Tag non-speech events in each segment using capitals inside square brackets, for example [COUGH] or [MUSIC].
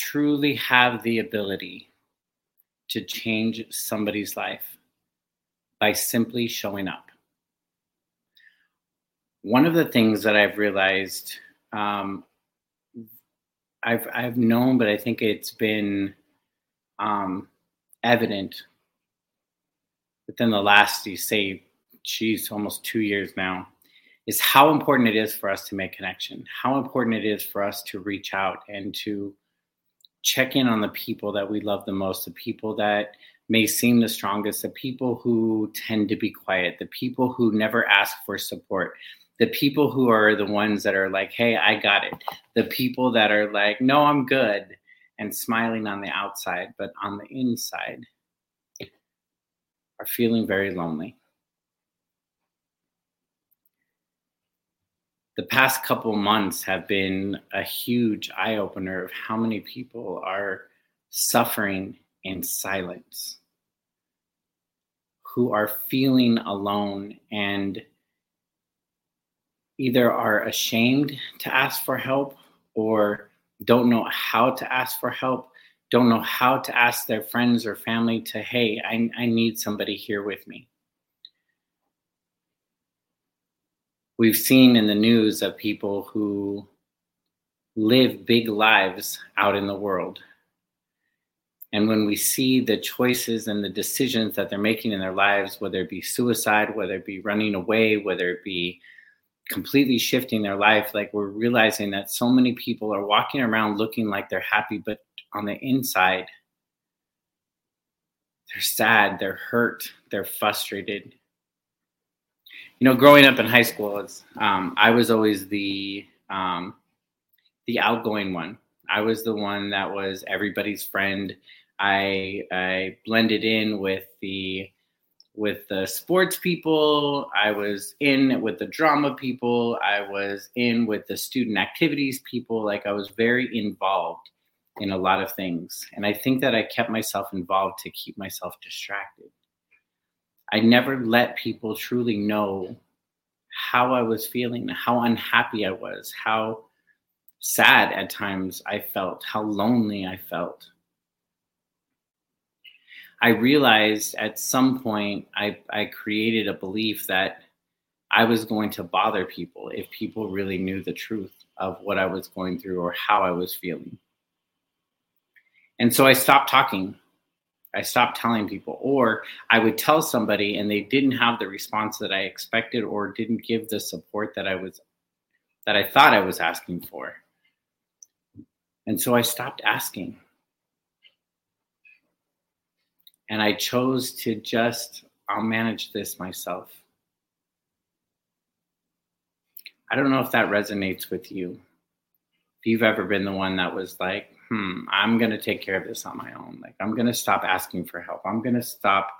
truly have the ability to change somebody's life by simply showing up. One of the things that I've realized, um, I've I've known, but I think it's been um, evident within the last, you say, geez, almost two years now, is how important it is for us to make connection, how important it is for us to reach out and to check in on the people that we love the most, the people that may seem the strongest, the people who tend to be quiet, the people who never ask for support, the people who are the ones that are like, hey, I got it, the people that are like, no, I'm good, and smiling on the outside, but on the inside are feeling very lonely. The past couple months have been a huge eye opener of how many people are suffering in silence, who are feeling alone and either are ashamed to ask for help or don't know how to ask for help, don't know how to ask their friends or family to, hey, I, I need somebody here with me. We've seen in the news of people who live big lives out in the world. And when we see the choices and the decisions that they're making in their lives, whether it be suicide, whether it be running away, whether it be completely shifting their life, like we're realizing that so many people are walking around looking like they're happy, but on the inside, they're sad, they're hurt, they're frustrated, you know, growing up in high school, it's, um, I was always the um, the outgoing one. I was the one that was everybody's friend. I I blended in with the with the sports people. I was in with the drama people. I was in with the student activities people. Like I was very involved in a lot of things, and I think that I kept myself involved to keep myself distracted. I never let people truly know how I was feeling, how unhappy I was, how sad at times I felt, how lonely I felt. I realized at some point I, I created a belief that I was going to bother people if people really knew the truth of what I was going through or how I was feeling. And so I stopped talking. I stopped telling people, or I would tell somebody and they didn't have the response that I expected or didn't give the support that I was that I thought I was asking for. And so I stopped asking. And I chose to just, I'll manage this myself. I don't know if that resonates with you. If you've ever been the one that was like, hmm, I'm going to take care of this on my own. Like, I'm going to stop asking for help. I'm going to stop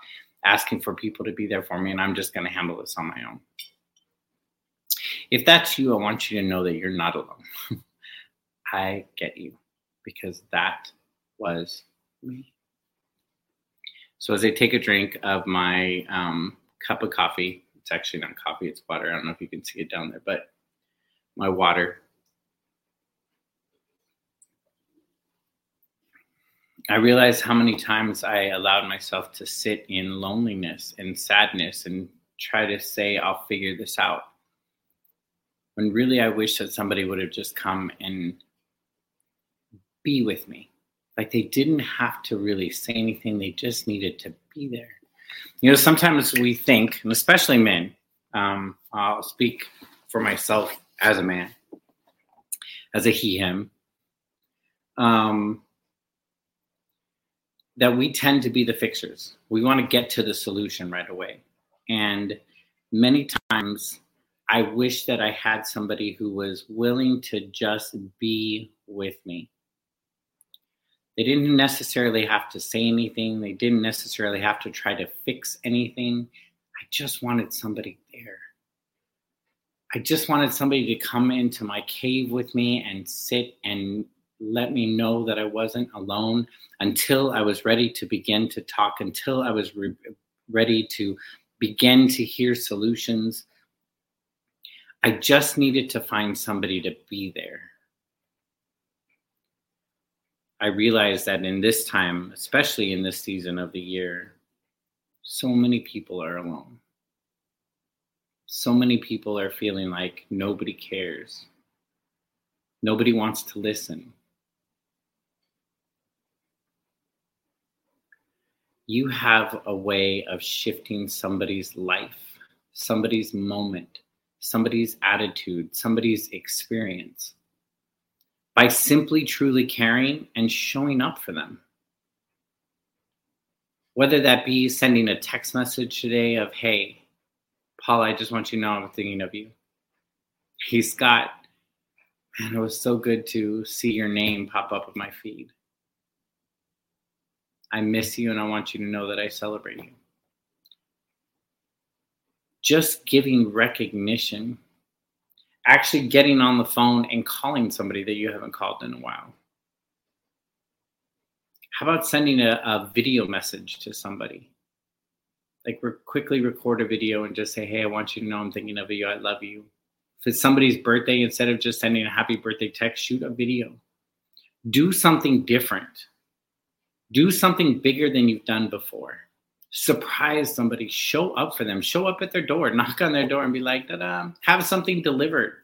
asking for people to be there for me, and I'm just going to handle this on my own. If that's you, I want you to know that you're not alone. [LAUGHS] I get you because that was me. So, as I take a drink of my um, cup of coffee, it's actually not coffee, it's water. I don't know if you can see it down there, but my water I realized how many times I allowed myself to sit in loneliness and sadness and try to say, I'll figure this out. When really I wish that somebody would have just come and be with me. Like they didn't have to really say anything, they just needed to be there. You know, sometimes we think, and especially men, um, I'll speak for myself as a man, as a he, him. Um, that we tend to be the fixers. We want to get to the solution right away. And many times I wish that I had somebody who was willing to just be with me. They didn't necessarily have to say anything, they didn't necessarily have to try to fix anything. I just wanted somebody there. I just wanted somebody to come into my cave with me and sit and let me know that I wasn't alone until I was ready to begin to talk, until I was re- ready to begin to hear solutions. I just needed to find somebody to be there. I realized that in this time, especially in this season of the year, so many people are alone. So many people are feeling like nobody cares. Nobody wants to listen. You have a way of shifting somebody's life, somebody's moment, somebody's attitude, somebody's experience by simply truly caring and showing up for them. Whether that be sending a text message today of, hey, Paul, I just want you to know I'm thinking of you. Hey, Scott, man, it was so good to see your name pop up on my feed. I miss you and I want you to know that I celebrate you. Just giving recognition, actually getting on the phone and calling somebody that you haven't called in a while. How about sending a, a video message to somebody? Like re- quickly record a video and just say, "Hey, I want you to know I'm thinking of you. I love you." If it's somebody's birthday, instead of just sending a happy birthday text, shoot a video. Do something different. Do something bigger than you've done before. Surprise somebody. Show up for them. Show up at their door. [LAUGHS] Knock on their door and be like, "Da-da!" Have something delivered.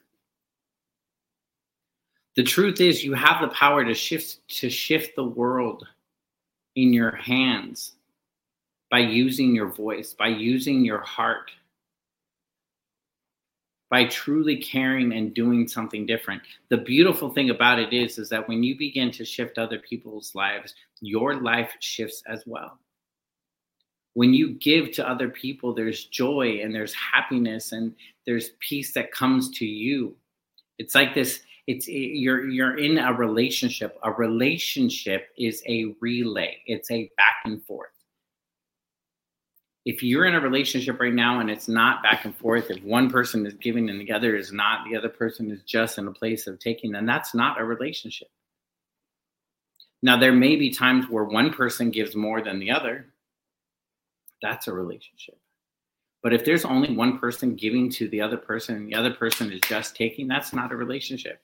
The truth is, you have the power to shift to shift the world in your hands by using your voice, by using your heart, by truly caring and doing something different. The beautiful thing about it is is that when you begin to shift other people's lives, your life shifts as well. When you give to other people, there's joy and there's happiness and there's peace that comes to you. It's like this it's you're you're in a relationship a relationship is a relay it's a back and forth if you're in a relationship right now and it's not back and forth if one person is giving and the other is not the other person is just in a place of taking then that's not a relationship. Now there may be times where one person gives more than the other. That's a relationship. But if there's only one person giving to the other person and the other person is just taking that's not a relationship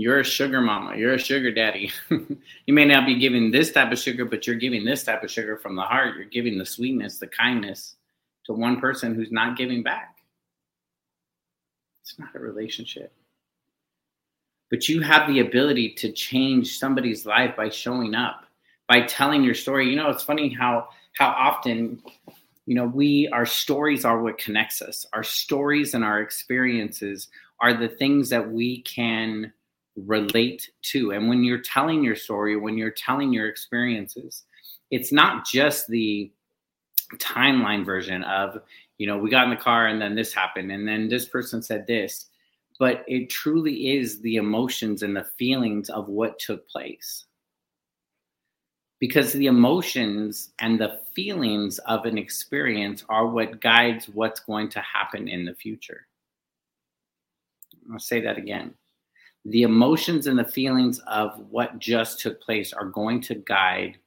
you're a sugar mama, you're a sugar daddy. [LAUGHS] you may not be giving this type of sugar, but you're giving this type of sugar from the heart. You're giving the sweetness, the kindness to one person who's not giving back. It's not a relationship. But you have the ability to change somebody's life by showing up, by telling your story. You know, it's funny how how often you know we our stories are what connects us our stories and our experiences are the things that we can relate to. And when you're telling your story, when you're telling your experiences, it's not just the timeline version of, you know, we got in the car and then this happened and then this person said this, but it truly is the emotions and the feelings of what took place. Because the emotions and the feelings of an experience are what guides what's going to happen in the future. I'll say that again the emotions and the feelings of what just took place are going to guide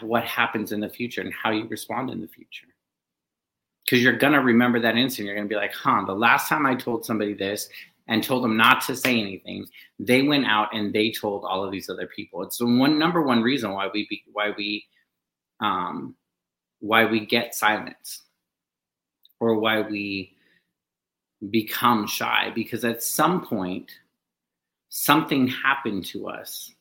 what happens in the future and how you respond in the future. Because you're going to remember that instant. You're going to be like, huh, the last time I told somebody this and told them not to say anything, they went out and they told all of these other people. It's the one number one reason why we, be, why we, um, why we get silence or why we become shy. Because at some point, something happened to us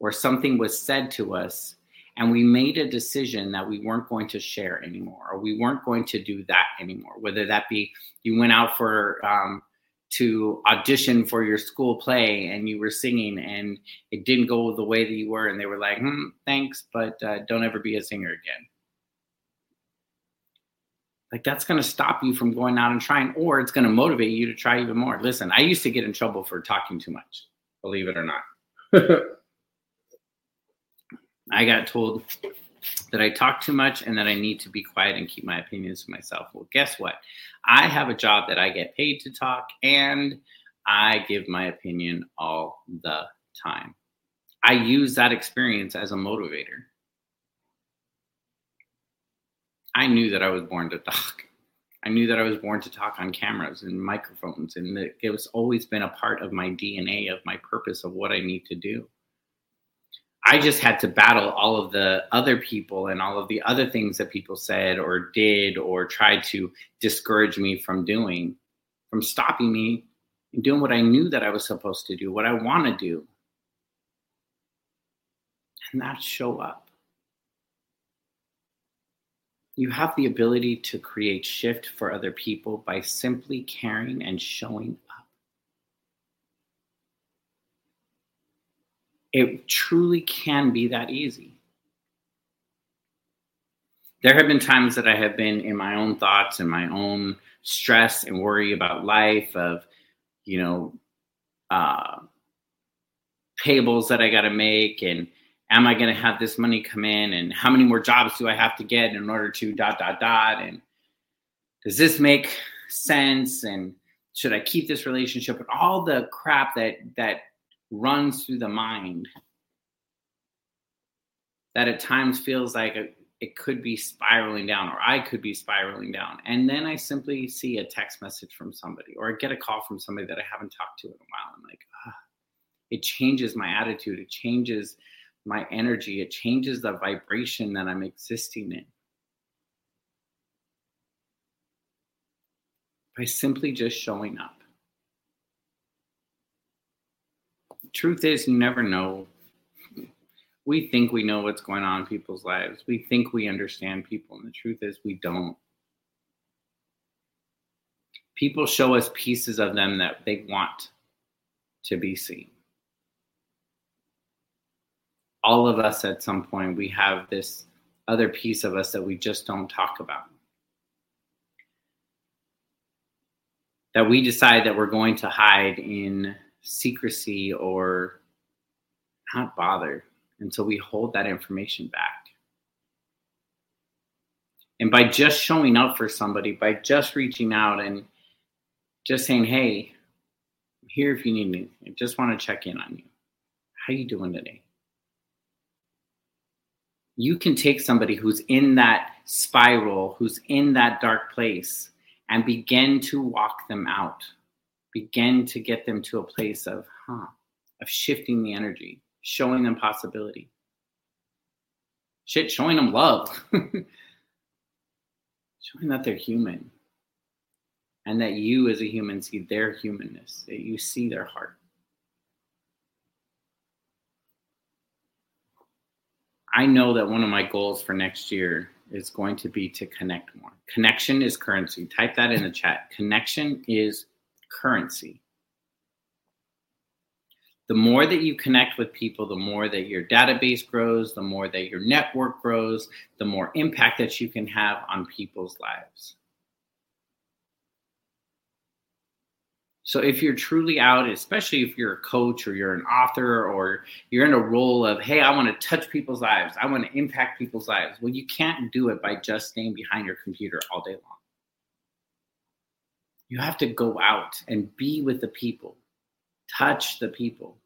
or something was said to us and we made a decision that we weren't going to share anymore or we weren't going to do that anymore whether that be you went out for um, to audition for your school play and you were singing and it didn't go the way that you were and they were like hmm, thanks but uh, don't ever be a singer again like that's going to stop you from going out and trying or it's going to motivate you to try even more. Listen i used to get in trouble for talking too much believe it or not. [LAUGHS] I got told that i talk too much and that i need to be quiet and keep my opinions to myself. Well guess what? I have a job that i get paid to talk and i give my opinion all the time. I use that experience as a motivator I knew that I was born to talk. I knew that I was born to talk on cameras and microphones, and that it was always been a part of my DNA, of my purpose, of what I need to do. I just had to battle all of the other people and all of the other things that people said or did or tried to discourage me from doing, from stopping me and doing what I knew that I was supposed to do, what I want to do. And that show up. You have the ability to create shift for other people by simply caring and showing up. It truly can be that easy. There have been times that I have been in my own thoughts and my own stress and worry about life of, you know, uh, payables that I got to make and am I going to have this money come in and how many more jobs do I have to get in order to dot dot dot and does this make sense and should I keep this relationship and all the crap that that runs through the mind that at times feels like it could be spiraling down or I could be spiraling down. And then I simply see a text message from somebody or I get a call from somebody that I haven't talked to in a while. I'm like ah, it changes my attitude. It changes my energy, it changes the vibration that I'm existing in. By simply just showing up. Truth is, you never know. We think we know what's going on in people's lives. We think we understand people, and the truth is, we don't. People show us pieces of them that they want to be seen all of us at some point we have this other piece of us that we just don't talk about. That we decide that we're going to hide in secrecy or not bother until we hold that information back. And by just showing up for somebody by just reaching out and just saying hey i'm here if you need me. I just want to check in on you. How are you doing today you can take somebody who's in that spiral, who's in that dark place, and begin to walk them out. Begin to get them to a place of, huh, of shifting the energy, showing them possibility. Shit, showing them love. [LAUGHS] showing that they're human. And that you as a human see their humanness, that you see their heart. I know that one of my goals for next year is going to be to connect more. Connection is currency. Type that in the chat. Connection is currency. The more that you connect with people, the more that your database grows, the more that your network grows, the more impact that you can have on people's lives. So if you're truly out, especially if you're a coach or you're an author or you're in a role of, hey, I want to touch people's lives, I want to impact people's lives. Well, you can't do it by just staying behind your computer all day long. You have to go out and be with the people, touch the people,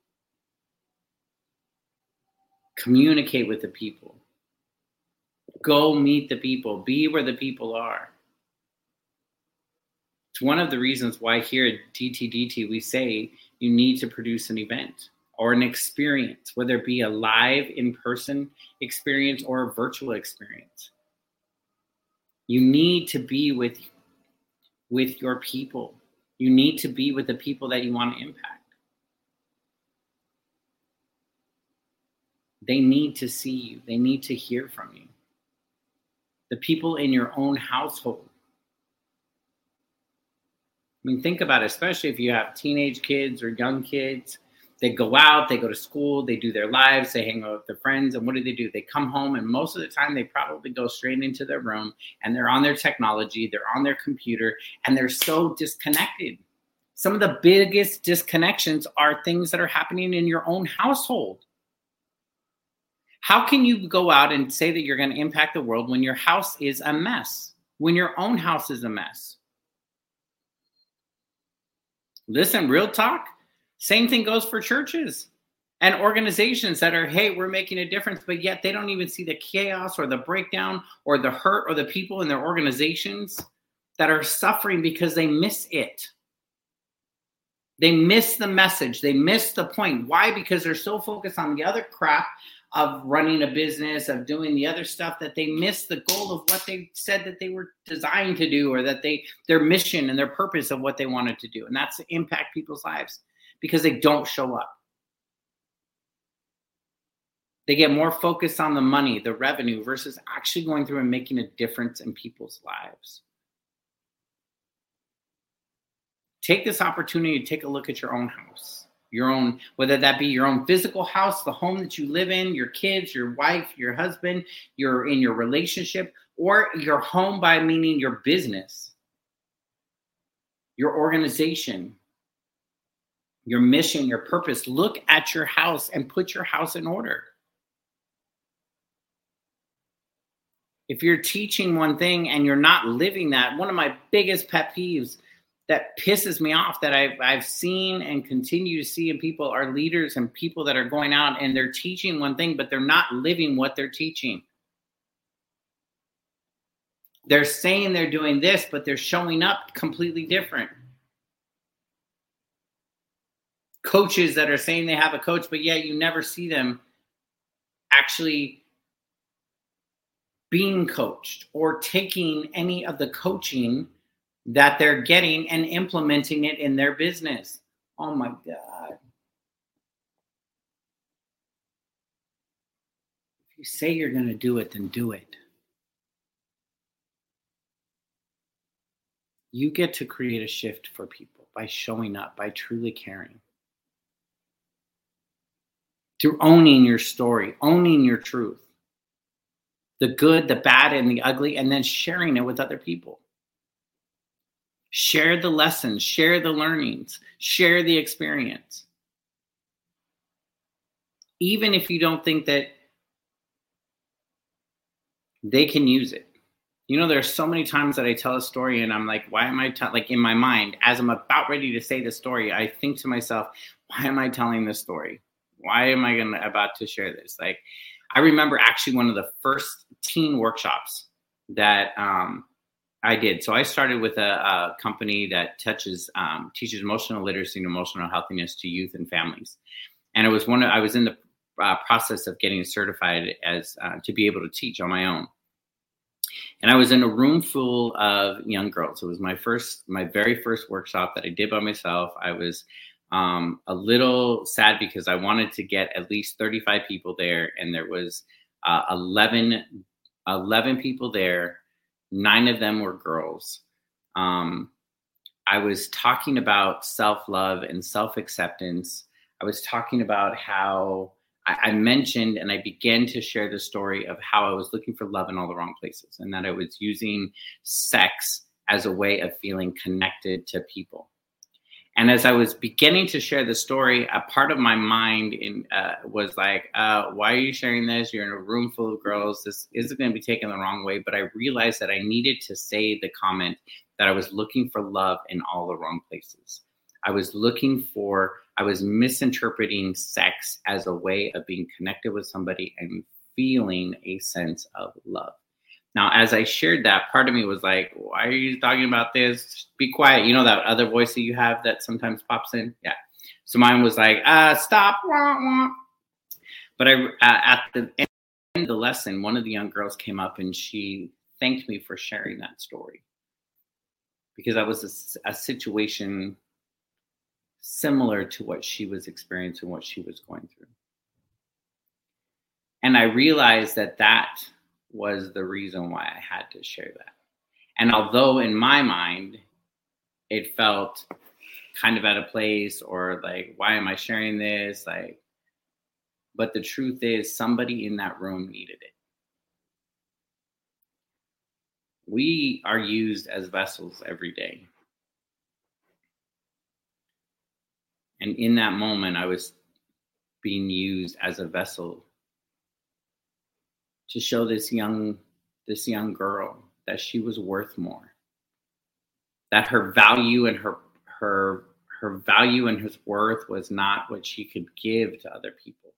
communicate with the people, go meet the people, be where the people are. It's one of the reasons why here at DTDT we say you need to produce an event or an experience, whether it be a live in person experience or a virtual experience. You need to be with with your people. You need to be with the people that you want to impact. They need to see you. They need to hear from you. The people in your own household mean, think about it, especially if you have teenage kids or young kids. They go out, they go to school, they do their lives, they hang out with their friends, and what do they do? They come home, and most of the time, they probably go straight into their room and they're on their technology, they're on their computer, and they're so disconnected. Some of the biggest disconnections are things that are happening in your own household. How can you go out and say that you're going to impact the world when your house is a mess? When your own house is a mess? Listen, real talk. Same thing goes for churches and organizations that are, hey, we're making a difference, but yet they don't even see the chaos or the breakdown or the hurt or the people in their organizations that are suffering because they miss it. They miss the message. They miss the point. Why? Because they're so focused on the other crap of running a business, of doing the other stuff that they miss the goal of what they said that they were designed to do or that they their mission and their purpose of what they wanted to do. And that's to impact people's lives because they don't show up. They get more focused on the money, the revenue versus actually going through and making a difference in people's lives. take this opportunity to take a look at your own house your own whether that be your own physical house the home that you live in your kids your wife your husband you're in your relationship or your home by meaning your business your organization your mission your purpose. Look at your house and put your house in order. If you're teaching one thing and you're not living that one of my biggest pet peeves that pisses me off that I've I've seen and continue to see in people are leaders and people that are going out and they're teaching one thing, but they're not living what they're teaching. They're saying they're doing this, but they're showing up completely different. Coaches that are saying they have a coach, but yet you never see them actually being coached or taking any of the coaching that they're getting and implementing it in their business. Oh my God. If you say you're going to do it, then do it. You get to create a shift for people by showing up, by truly caring. Through owning your story, owning your truth, the good, the bad, and the ugly, and then sharing it with other people. Share the lessons, share the learnings, share the experience. Even if you don't think that they can use it. You know, there's so many times that I tell a story and I'm like, why am I telling, like in my mind, as I'm about ready to say the story, I think to myself, why am I telling this story? Why am I gonna about to share this? Like, I remember actually one of the first teen workshops that um, I did. So I started with a, a company that touches um, teaches emotional literacy and emotional healthiness to youth and families. And it was one. Of, I was in the uh, process of getting certified as uh, to be able to teach on my own. And I was in a room full of young girls. It was my first, my very first workshop that I did by myself. I was um, a little sad because I wanted to get at least 35 people there, and there was uh, 11, 11 people there Nine of them were girls. Um, I was talking about self love and self acceptance. I was talking about how I, I, mentioned and I began to share the story of how I was looking for love in all the wrong places and that I was using sex as a way of feeling connected to people. And as I was beginning to share the story, a part of my mind in, uh, was like, uh, "Why are you sharing this? You're in a room full of girls. This isn't going to be taken the wrong way." But I realized that I needed to say the comment that I was looking for love in all the wrong places. I was looking for, I was misinterpreting sex as a way of being connected with somebody and feeling a sense of love. Now, as I shared that, part of me was like, why are you talking about this? Be quiet. You know that other voice that you have that sometimes pops in? Yeah. So mine was like, uh, stop. But I, uh, at the end of the lesson, one of the young girls came up and she thanked me for sharing that story because that was a, a situation similar to what she was experiencing, what she was going through. And I realized that that was the reason why I had to share that. And although in my mind, it felt kind of out of place or like, why am I sharing this? Like, but the truth is, somebody in that room needed it. We are used as vessels every day. And in that moment, I was being used as a vessel to show this young this young girl that she was worth more that her value and her her her value and his worth was not what she could give to other people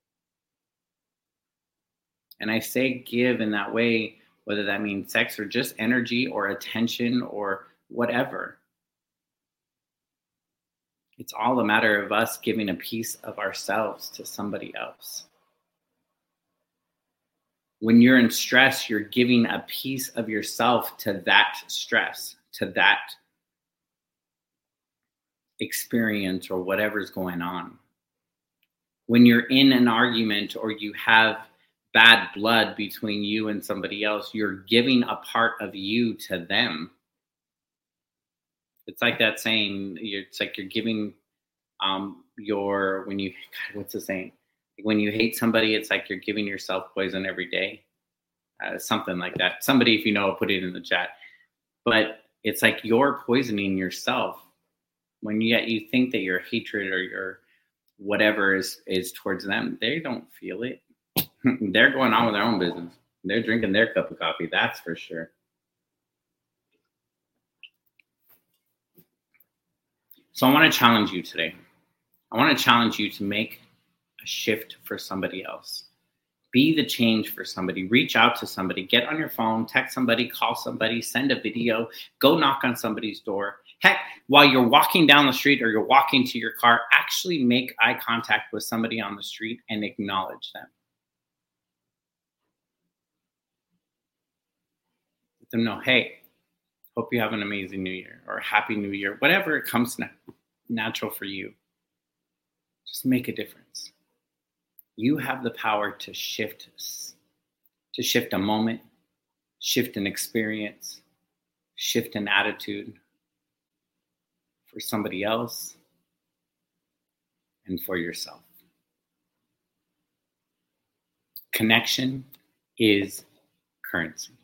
and i say give in that way whether that means sex or just energy or attention or whatever. It's all a matter of us giving a piece of ourselves to somebody else. When you're in stress, you're giving a piece of yourself to that stress, to that experience or whatever's going on. When you're in an argument or you have bad blood between you and somebody else, you're giving a part of you to them. It's like that saying, it's like you're giving um, your, when you, [LAUGHS] God, what's the saying? When you hate somebody, it's like you're giving yourself poison every day. Uh, something like that. Somebody, if you know, put it in the chat. But it's like you're poisoning yourself when yet you think that your hatred or your whatever is is towards them they don't feel it [LAUGHS] they're going on with their own business they're drinking their cup of coffee that's for sure so i want to challenge you today i want to challenge you to make shift for somebody else be the change for somebody reach out to somebody get on your phone text somebody call somebody send a video go knock on somebody's door Heck, while you're walking down the street or you're walking to your car, actually make eye contact with somebody on the street and acknowledge them. Let them know, hey, hope you have an amazing new year or happy new year, whatever it comes na- natural for you. Just make a difference. You have the power to shift to shift a moment, shift an experience, shift an attitude, for somebody else, and for yourself. Connection is currency.